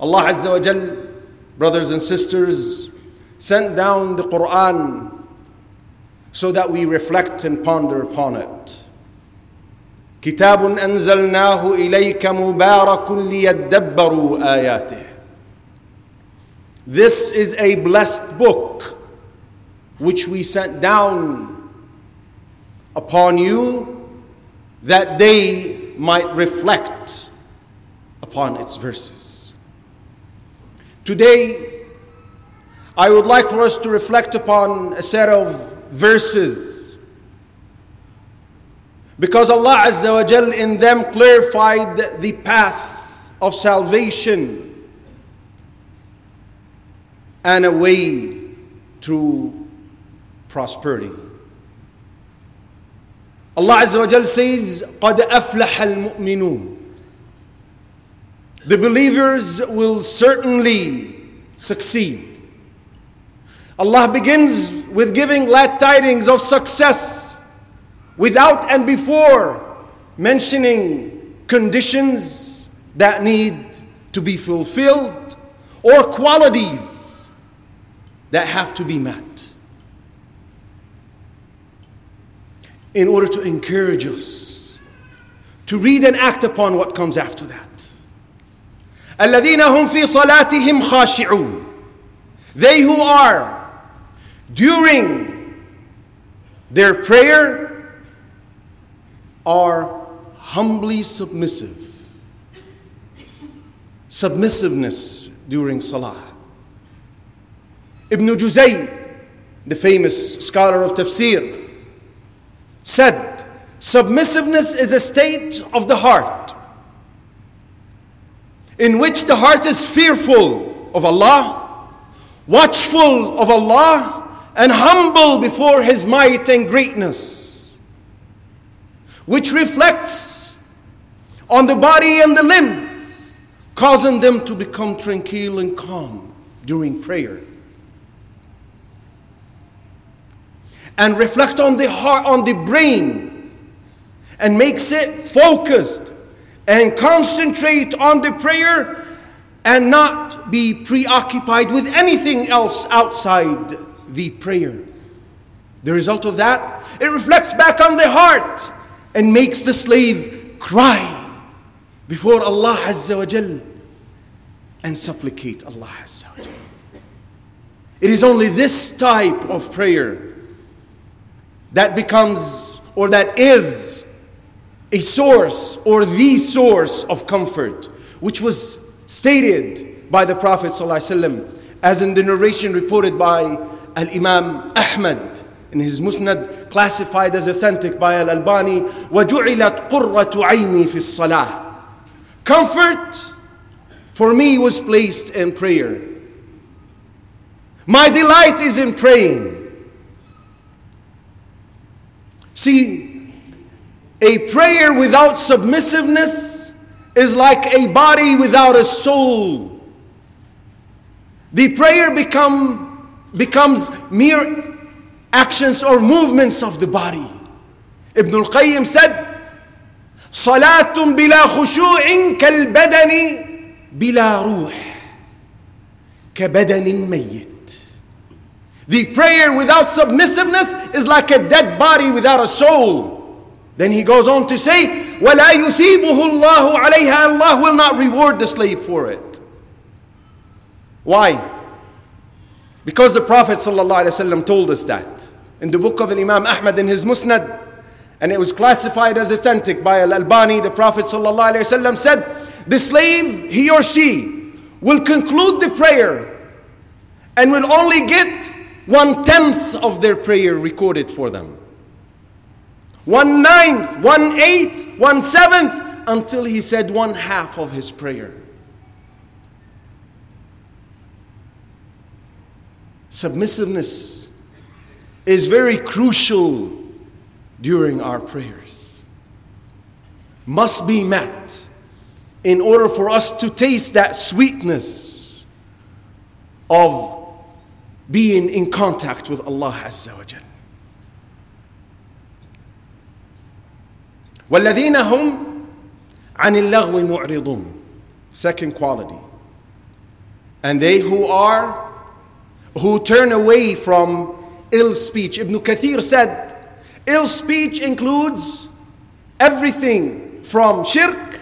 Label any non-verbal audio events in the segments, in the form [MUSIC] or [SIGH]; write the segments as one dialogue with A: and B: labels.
A: Allah Azza wa Jal, brothers and sisters, sent down the Quran so that we reflect and ponder upon it. كتاب أنزلناه إليك مبارك ليدبروا آياته. This is a blessed book which we sent down upon you that they might reflect upon its verses. Today, I would like for us to reflect upon a set of verses because Allah Azza wa Jal in them clarified the path of salvation and a way through prosperity. Allah Azza wa Jal says, قَدْ أَفْلَحَ الْمُؤْمِنُونَ the believers will certainly succeed. Allah begins with giving glad tidings of success without and before mentioning conditions that need to be fulfilled or qualities that have to be met. In order to encourage us to read and act upon what comes after that. الذين هم في صلاتهم خاشعون They who are during their prayer are humbly submissive. Submissiveness during salah. Ibn Juzay, the famous scholar of tafsir, said, Submissiveness is a state of the heart in which the heart is fearful of Allah, watchful of Allah, and humble before His might and greatness, which reflects on the body and the limbs, causing them to become tranquil and calm during prayer. And reflect on the heart, on the brain, and makes it focused and concentrate on the prayer and not be preoccupied with anything else outside the prayer. The result of that, it reflects back on the heart and makes the slave cry before Allah Azza wa Jal and supplicate Allah Azza wa Jal. It is only this type of prayer that becomes or that is a source or the source of comfort, which was stated by the Prophet ﷺ, as in the narration reported by Al Imam Ahmad in his Musnad, classified as authentic by Al Albani, وَجُعِلَتْ قُرَّةُ عَيْنِي فِي الصَّلَاةِ Comfort for me was placed in prayer. My delight is in praying. See, a prayer without submissiveness is like a body without a soul. The prayer become, becomes mere actions or movements of the body. Ibn al-Qayyim said, صلاة بلا خشوع كالبدن بلا روح كبدن ميت The prayer without submissiveness is like a dead body without a soul. Then he goes on to say, وَلَا يُثِيبُهُ اللَّهُ عَلَيْهَا Allah will not reward the slave for it. Why? Because the Prophet ﷺ told us that. In the book of Imam Ahmad in his Musnad, and it was classified as authentic by Al-Albani, the Prophet ﷺ said, the slave, he or she, will conclude the prayer and will only get one tenth of their prayer recorded for them. One ninth, one eighth, one seventh, until he said one half of his prayer. Submissiveness is very crucial during our prayers. Must be met in order for us to taste that sweetness of being in contact with Allah Azza wa Jal. والذين هم عن اللغو معرضون second quality and they who are who turn away from ill speech. Ibn Kathir said, ill speech includes everything from shirk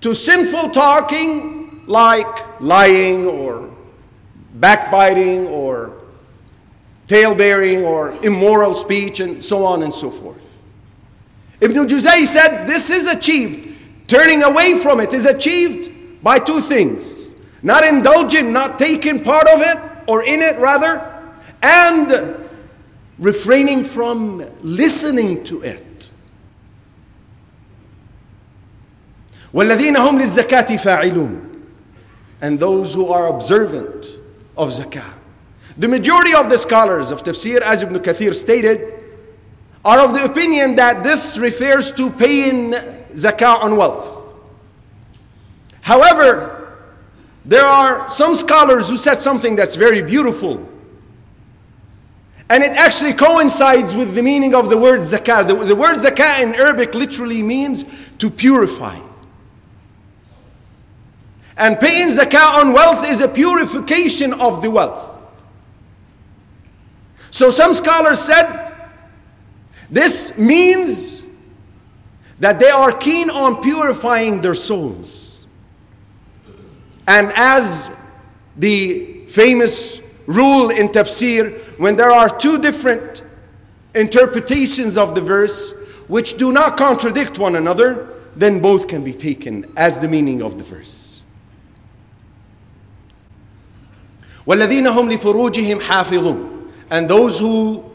A: to sinful talking like lying or backbiting or talebearing or immoral speech and so on and so forth. Ibn Juzay said this is achieved, turning away from it is achieved by two things not indulging, not taking part of it or in it rather, and refraining from listening to it. والذين هم للزكاة فاعلون and those who are observant of zakah. The majority of the scholars of tafsir, as Ibn Kathir stated, are of the opinion that this refers to paying zakah on wealth. However, there are some scholars who said something that's very beautiful. And it actually coincides with the meaning of the word zakah. The, the word zakah in Arabic literally means to purify. And paying zakah on wealth is a purification of the wealth. So some scholars said this means that they are keen on purifying their souls. And as the famous rule in tafsir, when there are two different interpretations of the verse which do not contradict one another, then both can be taken as the meaning of the verse. والذين هم لفروجهم حافظون and those who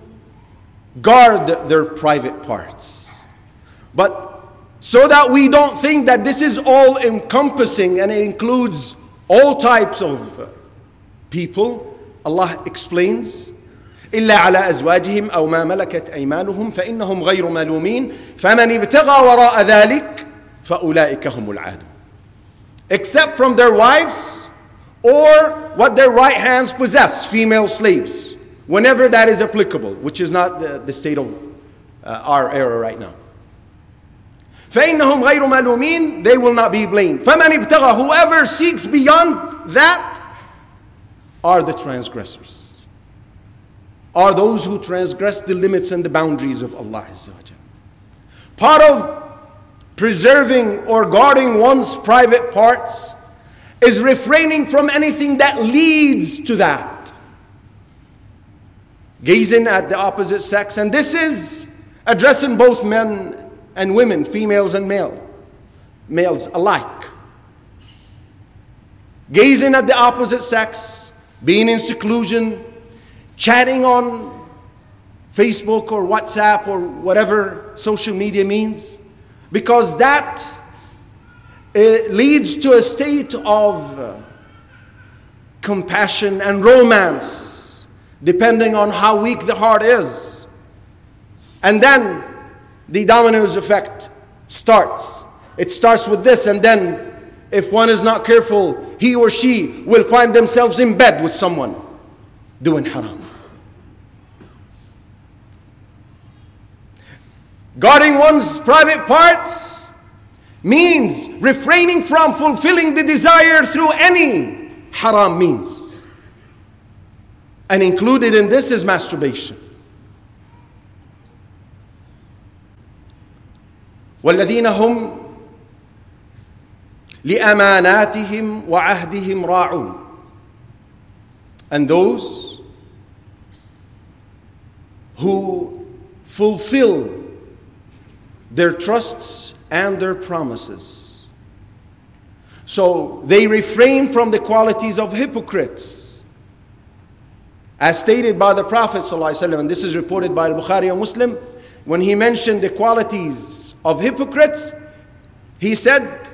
A: guard their private parts. But so that we don't think that this is all encompassing and it includes all types of people, Allah explains, إلا على أزواجهم أو ما ملكت أيمانهم فإنهم غير ملومين فمن ابتغى وراء ذلك فأولئك هم العادون Except from their wives or what their right hands possess, female slaves, whenever that is applicable, which is not the, the state of uh, our era right now. فإنهم غير ملومين they will not be blamed فمن ابتغى whoever seeks beyond that are the transgressors are those who transgress the limits and the boundaries of Allah Azza wa Part of preserving or guarding one's private parts is refraining from anything that leads to that. Gazing at the opposite sex, and this is addressing both men and women, females and male, males alike. Gazing at the opposite sex, being in seclusion, chatting on Facebook or WhatsApp or whatever social media means, because that uh, leads to a state of uh, compassion and romance, depending on how weak the heart is. And then the dominoes effect starts. It starts with this, and then if one is not careful, he or she will find themselves in bed with someone doing haram. Guarding one's private parts means refraining from fulfilling the desire through any haram means. And included in this is masturbation. والذين هم لأماناتهم وعهدهم راعون and those who fulfill their trusts and their promises. So they refrain from the qualities of hypocrites. As stated by the Prophet, ﷺ, and this is reported by Al Bukhari and Muslim, when he mentioned the qualities of hypocrites, he said,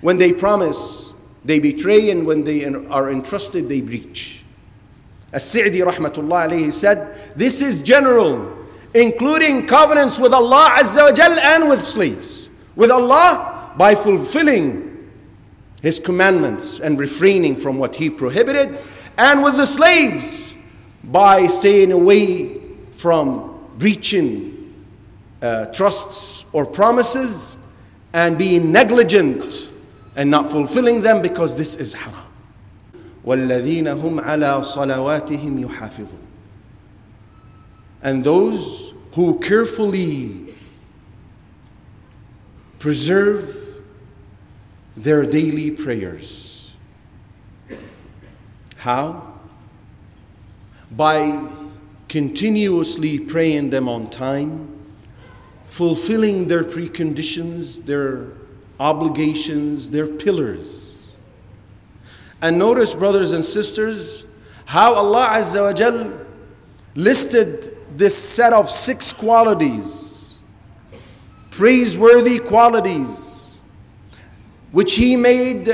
A: when they promise, they betray, and when they are entrusted, they breach. As-Sa'di rahmatullah said, this is general, including covenants with Allah Azza wa Jal and with slaves. With Allah, by fulfilling His commandments and refraining from what He prohibited, and with the slaves, by staying away from breaching uh, trusts or promises and being negligent and not fulfilling them because this is haram. والذين هم على صلواتهم يحافظون and those who carefully preserve their daily prayers. How? By continuously praying them on time, fulfilling their preconditions, their obligations, their pillars. And notice, brothers and sisters, how Allah Azza wa Jal listed this set of six qualities, praiseworthy qualities, which He made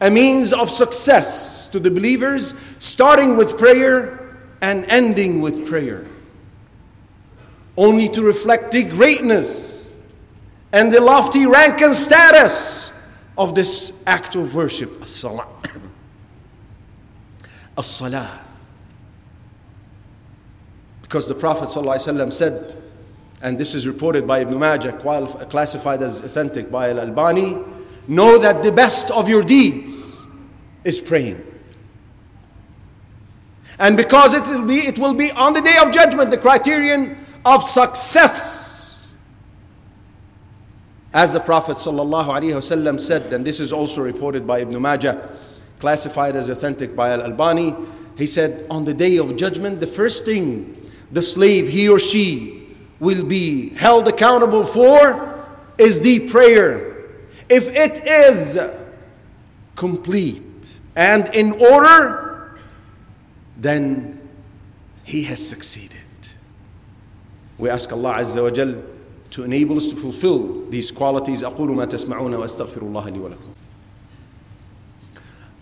A: a means of success to the believers, starting with prayer and ending with prayer, only to reflect the greatness and the lofty rank and status of this act of worship, as-salah. [COUGHS] as-salah. Because the Prophet ﷺ said, and this is reported by Ibn Majah, classified as authentic by Al Albani, know that the best of your deeds is praying. And because it will be, it will be on the day of judgment the criterion of success. As the Prophet ﷺ said, and this is also reported by Ibn Majah, classified as authentic by Al Albani, he said, On the day of judgment, the first thing the slave, he or she, will be held accountable for is the prayer. If it is complete and in order, then he has succeeded. We ask Allah Azza wa Jal to enable us to fulfill these qualities. أقول ما تسمعون وأستغفر الله لي ولكم.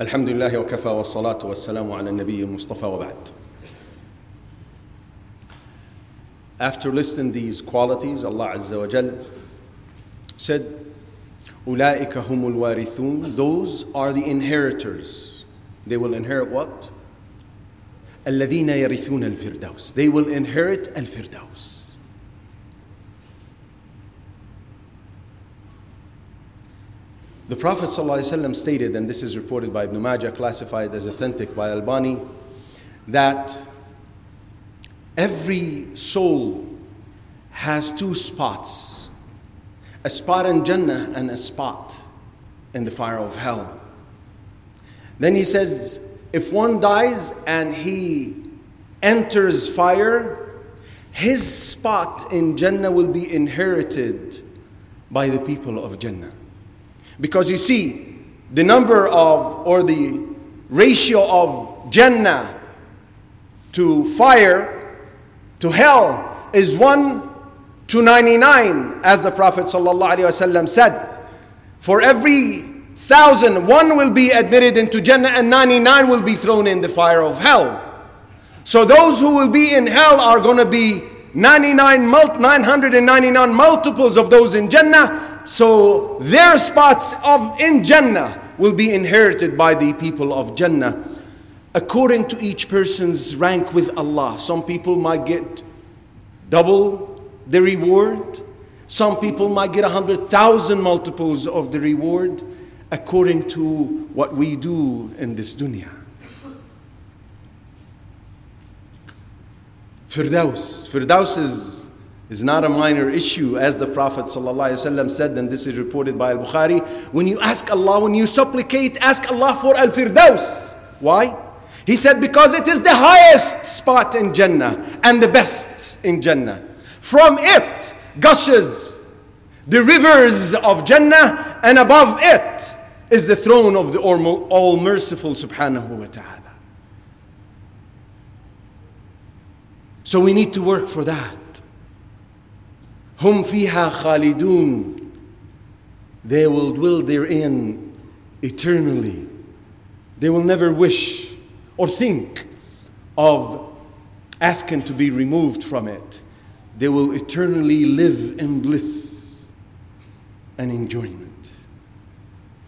A: الحمد لله وكفى والصلاة والسلام على النبي المصطفى وبعد. After listing these qualities, Allah Azza wa Jal said, أولئك هم الوارثون Those are the inheritors. They will inherit what? الذين يرثون الفردوس They will inherit الفردوس The Prophet ﷺ stated, and this is reported by Ibn Majah, classified as authentic by Albani, that every soul has two spots a spot in Jannah and a spot in the fire of hell. Then he says, if one dies and he enters fire, his spot in Jannah will be inherited by the people of Jannah. Because you see, the number of or the ratio of Jannah to fire to hell is one 299, as the Prophet said. For every thousand, one will be admitted into Jannah and 99 will be thrown in the fire of hell. So those who will be in hell are going to be 99 999 multiples of those in Jannah. So their spots of in Jannah will be inherited by the people of Jannah according to each person's rank with Allah. Some people might get double the reward. Some people might get a hundred thousand multiples of the reward according to what we do in this dunya. Firdaus. Firdaus is, is not a minor issue, as the Prophet ﷺ said, and this is reported by Al Bukhari. When you ask Allah, when you supplicate, ask Allah for Al Firdaus. Why? He said, because it is the highest spot in Jannah and the best in Jannah. From it gushes the rivers of Jannah, and above it is the throne of the All Merciful Subhanahu wa Ta'ala. So we need to work for that. Hum fiha khalidun. They will dwell therein eternally. They will never wish or think of asking to be removed from it. They will eternally live in bliss and enjoyment.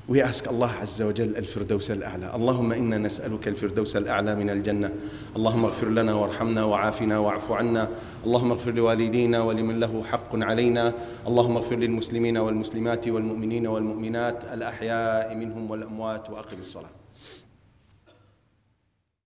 A: We ask Allah Azza wa Jal al-Firdaus al-A'la. Allahumma inna nas'aluka al-Firdaus al-A'la min al-Jannah. Allahumma اغفر لنا وارحمنا وعافنا واعف عنا. اللهم اغفر لوالدينا ولمن له حق علينا. اللهم اغفر للمسلمين والمسلمات والمؤمنين والمؤمنات الأحياء منهم والأموات وأقم الصلاة.